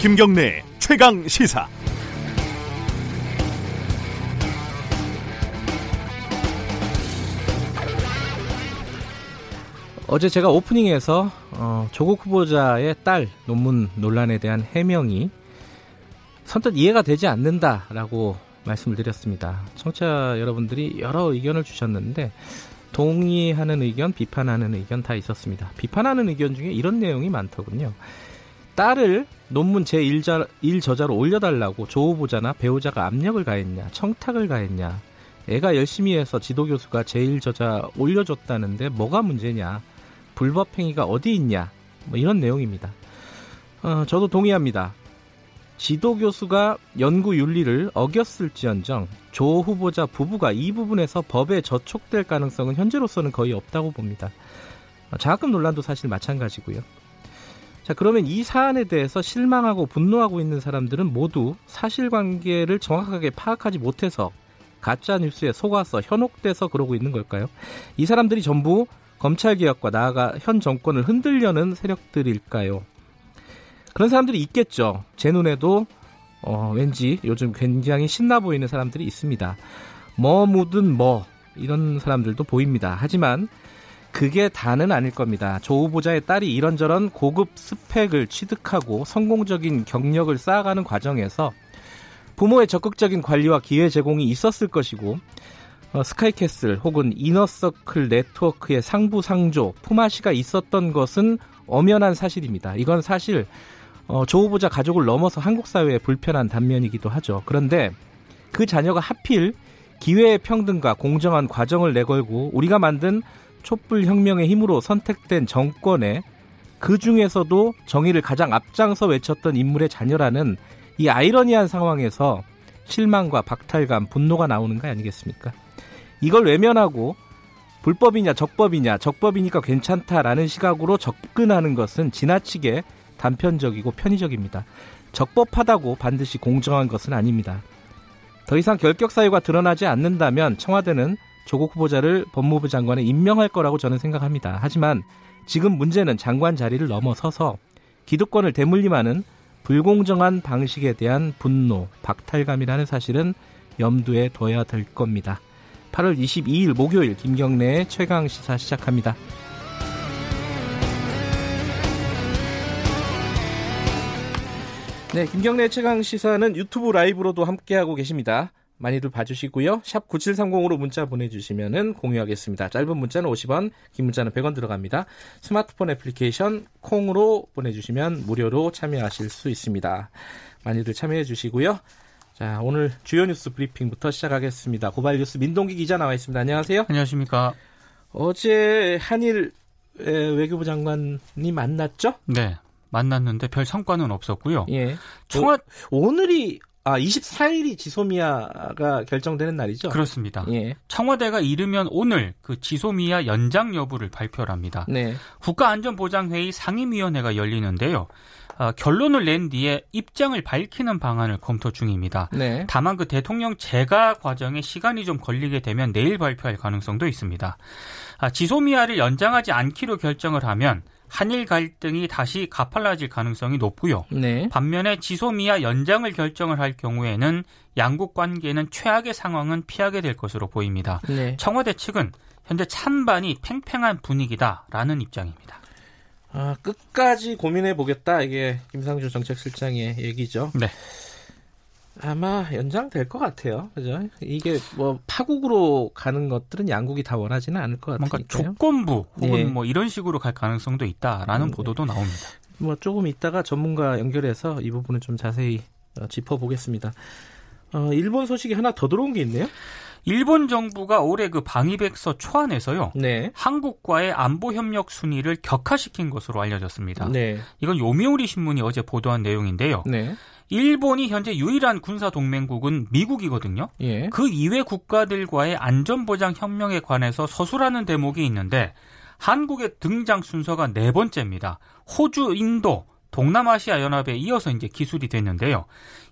김경래 최강 시사. 어제 제가 오프닝에서 어, 조국 후보자의 딸 논문 논란에 대한 해명이 선뜻 이해가 되지 않는다라고 말씀을 드렸습니다. 청취자 여러분들이 여러 의견을 주셨는데 동의하는 의견, 비판하는 의견 다 있었습니다. 비판하는 의견 중에 이런 내용이 많더군요. 딸을 논문 제1자, 1저자로 올려달라고 조 후보자나 배우자가 압력을 가했냐, 청탁을 가했냐, 애가 열심히 해서 지도교수가 제1저자 올려줬다는데 뭐가 문제냐, 불법행위가 어디 있냐, 뭐 이런 내용입니다. 어, 저도 동의합니다. 지도 교수가 연구 윤리를 어겼을지언정 조 후보자 부부가 이 부분에서 법에 저촉될 가능성은 현재로서는 거의 없다고 봅니다. 어, 장학금 논란도 사실 마찬가지고요. 자, 그러면 이 사안에 대해서 실망하고 분노하고 있는 사람들은 모두 사실관계를 정확하게 파악하지 못해서 가짜 뉴스에 속아서 현혹돼서 그러고 있는 걸까요? 이 사람들이 전부 검찰 개혁과 나아가 현 정권을 흔들려는 세력들일까요? 그런 사람들이 있겠죠. 제 눈에도 어, 왠지 요즘 굉장히 신나 보이는 사람들이 있습니다. 뭐 묻은 뭐 이런 사람들도 보입니다. 하지만 그게 다는 아닐 겁니다. 조 후보자의 딸이 이런저런 고급 스펙을 취득하고 성공적인 경력을 쌓아가는 과정에서 부모의 적극적인 관리와 기회 제공이 있었을 것이고 어, 스카이캐슬 혹은 inner circle 네트워크의 상부상조 품앗이가 있었던 것은 엄연한 사실입니다. 이건 사실 어, 조 후보자 가족을 넘어서 한국 사회의 불편한 단면이기도 하죠. 그런데 그 자녀가 하필 기회의 평등과 공정한 과정을 내걸고 우리가 만든 촛불 혁명의 힘으로 선택된 정권에 그 중에서도 정의를 가장 앞장서 외쳤던 인물의 자녀라는 이 아이러니한 상황에서 실망과 박탈감, 분노가 나오는 거 아니겠습니까? 이걸 외면하고 불법이냐 적법이냐 적법이니까 괜찮다라는 시각으로 접근하는 것은 지나치게 단편적이고 편의적입니다. 적법하다고 반드시 공정한 것은 아닙니다. 더 이상 결격 사유가 드러나지 않는다면 청와대는 조국 후보자를 법무부 장관에 임명할 거라고 저는 생각합니다. 하지만 지금 문제는 장관 자리를 넘어서서 기득권을 대물림하는 불공정한 방식에 대한 분노, 박탈감이라는 사실은 염두에 둬야 될 겁니다. 8월 22일 목요일 김경래의 최강 시사 시작합니다. 네, 김경래 최강 시사는 유튜브 라이브로도 함께하고 계십니다. 많이들 봐주시고요. 샵 9730으로 문자 보내주시면 공유하겠습니다. 짧은 문자는 50원, 긴 문자는 100원 들어갑니다. 스마트폰 애플리케이션 콩으로 보내주시면 무료로 참여하실 수 있습니다. 많이들 참여해 주시고요. 자, 오늘 주요 뉴스 브리핑부터 시작하겠습니다. 고발 뉴스 민동기 기자 나와 있습니다. 안녕하세요. 안녕하십니까. 어제 한일 외교부 장관이 만났죠? 네. 만났는데 별 성과는 없었고요. 예. 청와 오늘이 아 24일이 지소미아가 결정되는 날이죠. 그렇습니다. 예. 청와대가 이르면 오늘 그 지소미아 연장 여부를 발표합니다. 네. 국가안전보장회의 상임위원회가 열리는데요. 어, 결론을 낸 뒤에 입장을 밝히는 방안을 검토 중입니다. 네. 다만 그 대통령 재가 과정에 시간이 좀 걸리게 되면 내일 발표할 가능성도 있습니다. 아, 지소미아를 연장하지 않기로 결정을 하면 한일 갈등이 다시 가팔라질 가능성이 높고요. 네. 반면에 지소미아 연장을 결정을 할 경우에는 양국 관계는 최악의 상황은 피하게 될 것으로 보입니다. 네. 청와대 측은 현재 찬반이 팽팽한 분위기다라는 입장입니다. 아, 끝까지 고민해 보겠다. 이게 김상준 정책실장의 얘기죠. 네. 아마 연장될 것 같아요. 그죠? 이게 뭐 파국으로 가는 것들은 양국이 다 원하지는 않을 것 같아요. 뭔가 조건부 혹은 예. 뭐 이런 식으로 갈 가능성도 있다라는 음, 보도도 나옵니다. 뭐 조금 있다가 전문가 연결해서 이 부분을 좀 자세히 어, 짚어보겠습니다. 어, 일본 소식이 하나 더 들어온 게 있네요. 일본 정부가 올해 그 방위백서 초안에서요. 네. 한국과의 안보 협력 순위를 격화시킨 것으로 알려졌습니다. 네. 이건 요미우리 신문이 어제 보도한 내용인데요. 네. 일본이 현재 유일한 군사 동맹국은 미국이거든요. 예. 그 이외 국가들과의 안전보장 협력에 관해서 서술하는 대목이 있는데 한국의 등장 순서가 네 번째입니다. 호주, 인도, 동남아시아 연합에 이어서 이제 기술이 됐는데요.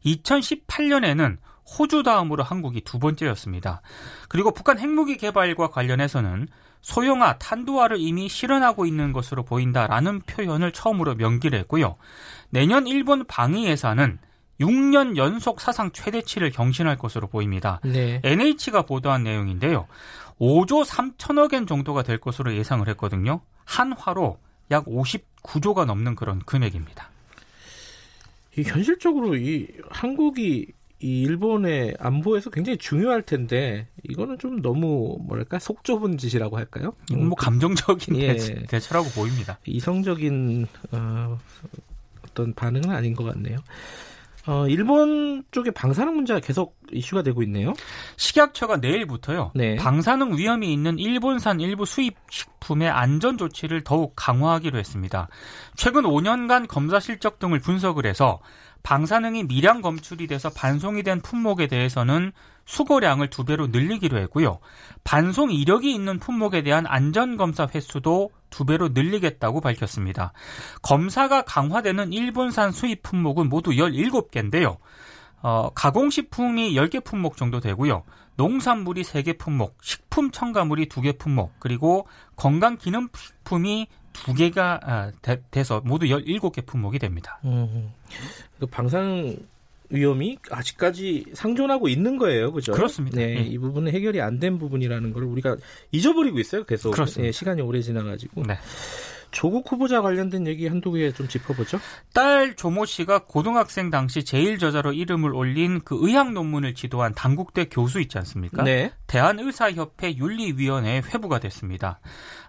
2018년에는 호주 다음으로 한국이 두 번째였습니다. 그리고 북한 핵무기 개발과 관련해서는 소형화, 탄두화를 이미 실현하고 있는 것으로 보인다라는 표현을 처음으로 명기를 했고요. 내년 일본 방위 예산은 6년 연속 사상 최대치를 경신할 것으로 보입니다. 네. NH가 보도한 내용인데요. 5조 3천억 엔 정도가 될 것으로 예상을 했거든요. 한화로 약 59조가 넘는 그런 금액입니다. 이 현실적으로 이 한국이 이 일본의 안보에서 굉장히 중요할 텐데 이거는 좀 너무 뭐랄까 속 좁은 짓이라고 할까요? 뭐 감정적인 예. 대처 라고 보입니다. 이성적인 어, 어떤 반응은 아닌 것 같네요. 어, 일본 쪽의 방사능 문제가 계속 이슈가 되고 있네요. 식약처가 내일부터요. 네. 방사능 위험이 있는 일본산 일부 수입 식품의 안전 조치를 더욱 강화하기로 했습니다. 최근 5년간 검사 실적 등을 분석을 해서 방사능이 미량 검출이 돼서 반송이 된 품목에 대해서는 수거량을 두 배로 늘리기로 했고요. 반송 이력이 있는 품목에 대한 안전검사 횟수도 두 배로 늘리겠다고 밝혔습니다. 검사가 강화되는 일본산 수입 품목은 모두 17개인데요. 어, 가공식품이 10개 품목 정도 되고요. 농산물이 3개 품목, 식품 첨가물이 2개 품목, 그리고 건강기능식품이 두 개가 아, 돼, 서 모두 17개 품목이 됩니다. 음, 그 방사능 위험이 아직까지 상존하고 있는 거예요, 그죠? 그렇습니다. 네, 예. 이 부분은 해결이 안 된 부분이라는 걸 우리가 잊어버리고 있어요, 계속. 그렇습니다. 예, 시간이 오래 지나가지고. 네. 조국 후보자 관련된 얘기 한두 개 좀 짚어보죠. 딸 조모 씨가 고등학생 당시 제일 저자로 이름을 올린 그 의학 논문을 지도한 당국대 교수 있지 않습니까? 네. 대한의사협회 윤리위원회에 회부가 됐습니다.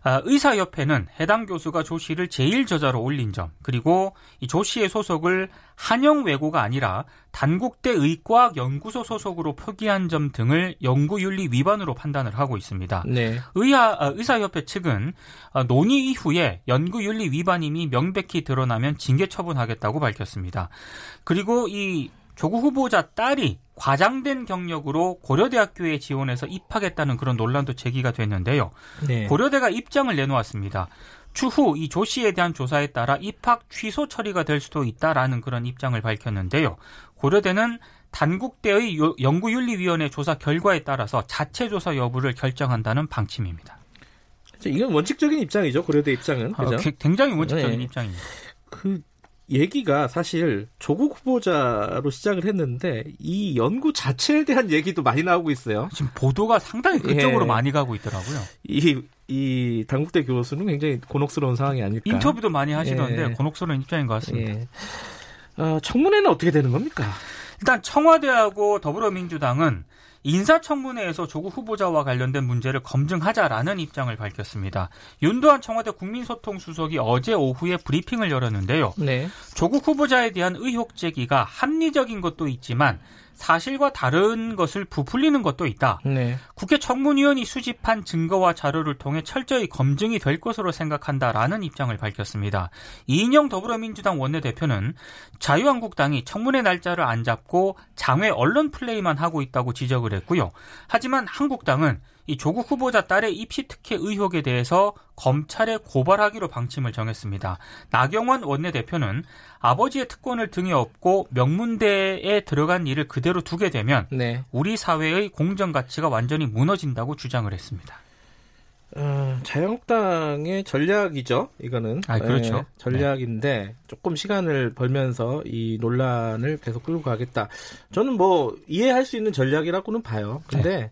아, 의사협회는 해당 교수가 조 씨를 제일저자로 올린 점, 그리고 이조 씨의 소속을 한영외고가 아니라 단국대 의과학연구소 소속으로 표기한 점 등을 연구윤리 위반으로 판단을 하고 있습니다. 네. 의사, 아, 의사협회 측은 아, 논의 이후에 연구윤리 위반임이 명백히 드러나면 징계 처분하겠다고 밝혔습니다. 그리고 이 조국 후보자 딸이 과장된 경력으로 고려대학교에 지원해서 입학했다는 그런 논란도 제기가 됐는데요. 네. 고려대가 입장을 내놓았습니다. 추후 이 조 씨에 대한 조사에 따라 입학 취소 처리가 될 수도 있다라는 그런 입장을 밝혔는데요. 고려대는 단국대의 연구윤리위원회 조사 결과에 따라서 자체 조사 여부를 결정한다는 방침입니다. 이건 원칙적인 입장이죠. 고려대 입장은. 아, 굉장히 원칙적인 네. 입장입니다. 그 얘기가 사실 조국 후보자로 시작을 했는데 이 연구 자체에 대한 얘기도 많이 나오고 있어요. 지금 보도가 상당히 그쪽으로 예. 많이 가고 있더라고요. 이, 이 당국대 교수는 굉장히 곤혹스러운 상황이 아닐까. 인터뷰도 많이 하시던데 예. 곤혹스러운 입장인 것 같습니다. 예. 어, 청문회는 어떻게 되는 겁니까? 일단 청와대하고 더불어민주당은 인사청문회에서 조국 후보자와 관련된 문제를 검증하자라는 입장을 밝혔습니다. 윤도한 청와대 국민소통수석이 어제 오후에 브리핑을 열었는데요. 네. 조국 후보자에 대한 의혹 제기가 합리적인 것도 있지만 사실과 다른 것을 부풀리는 것도 있다. 네. 국회 청문위원이 수집한 증거와 자료를 통해 철저히 검증이 될 것으로 생각한다라는 입장을 밝혔습니다. 이인영 더불어민주당 원내대표는 자유한국당이 청문회 날짜를 안 잡고 장외 언론 플레이만 하고 있다고 지적을 했고요. 하지만 한국당은 이 조국 후보자 딸의 입시 특혜 의혹에 대해서 검찰에 고발하기로 방침을 정했습니다. 나경원 원내대표는 아버지의 특권을 등에 업고 명문대에 들어간 일을 그대로 두게 되면 네. 우리 사회의 공정 가치가 완전히 무너진다고 주장을 했습니다. 어, 자유한국당의 전략이죠. 이거는 아, 그렇죠. 네, 전략인데 네. 조금 시간을 벌면서 이 논란을 계속 끌고 가겠다. 저는 뭐 이해할 수 있는 전략이라고는 봐요. 근데 네.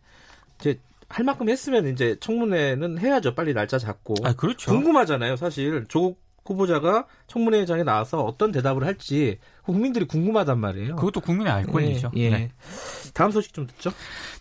이제 할 만큼 했으면 이제 청문회는 해야죠. 빨리 날짜 잡고. 아, 그렇죠. 궁금하잖아요. 사실 조국 후보자가 청문회장에 나와서 어떤 대답을 할지 국민들이 궁금하단 말이에요. 그것도 국민의 알 권리죠. 예, 예. 네. 다음 소식 좀 듣죠.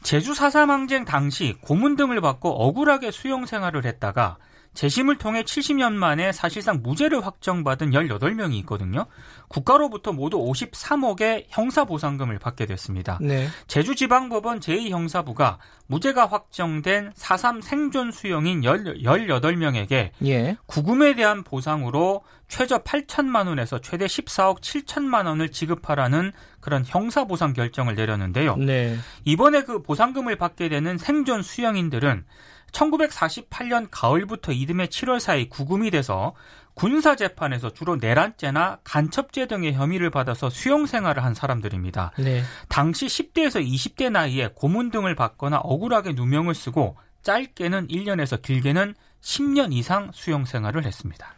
제주 4.3 항쟁 당시 고문 등을 받고 억울하게 수용 생활을 했다가 재심을 통해 70년 만에 사실상 무죄를 확정받은 18명이 있거든요. 국가로부터 모두 53억의 형사보상금을 받게 됐습니다. 네. 제주지방법원 제2형사부가 무죄가 확정된 4.3 생존 수용인 18명에게 예. 구금에 대한 보상으로 최저 8천만 원에서 최대 14억 7천만 원을 지급하라는 그런 형사보상 결정을 내렸는데요. 네. 이번에 그 보상금을 받게 되는 생존 수영인들은 1948년 가을부터 이듬해 7월 사이 구금이 돼서 군사 재판에서 주로 내란죄나 간첩죄 등의 혐의를 받아서 수용 생활을 한 사람들입니다. 네. 당시 10대에서 20대 나이에 고문 등을 받거나 억울하게 누명을 쓰고 짧게는 1년에서 길게는 10년 이상 수용 생활을 했습니다.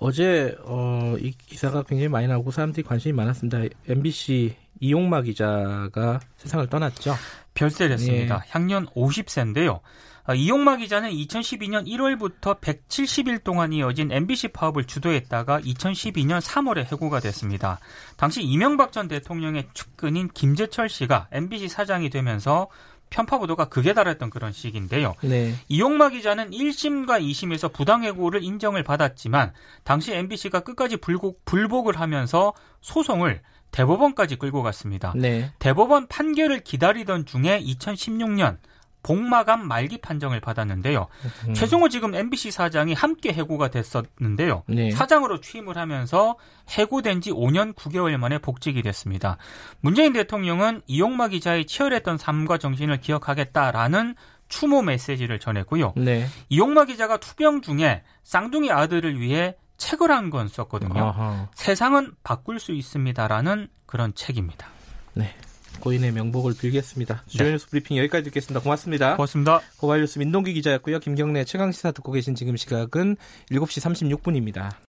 어제 어, 이 기사가 굉장히 많이 나오고 사람들이 관심이 많았습니다. MBC 이용마 기자가 세상을 떠났죠. 별세됐습니다. 예. 향년 50세인데요. 아, 이용마 기자는 2012년 1월부터 170일 동안 이어진 MBC 파업을 주도했다가 2012년 3월에 해고가 됐습니다. 당시 이명박 전 대통령의 측근인 김재철 씨가 MBC 사장이 되면서 편파 보도가 극에 달했던 그런 시기인데요. 네. 이용마 기자는 1심과 2심에서 부당해고를 인정을 받았지만 당시 MBC가 끝까지 불복, 불복을 하면서 소송을 대법원까지 끌고 갔습니다. 네. 대법원 판결을 기다리던 중에 2016년 복마감 말기 판정을 받았는데요. 음. 최승호 지금 MBC 사장이 함께 해고가 됐었는데요. 네. 사장으로 취임을 하면서 해고된 지 5년 9개월 만에 복직이 됐습니다. 문재인 대통령은 이용마 기자의 치열했던 삶과 정신을 기억하겠다라는 추모 메시지를 전했고요. 네. 이용마 기자가 투병 중에 쌍둥이 아들을 위해 책을 한 권 썼거든요. 아하. 세상은 바꿀 수 있습니다라는 그런 책입니다. 네. 고인의 명복을 빌겠습니다. 주요 네. 뉴스 브리핑 여기까지 듣겠습니다. 고맙습니다. 고맙습니다. 고발뉴스 민동기 기자였고요. 김경래 최강시사 듣고 계신 지금 시각은 7시 36분입니다.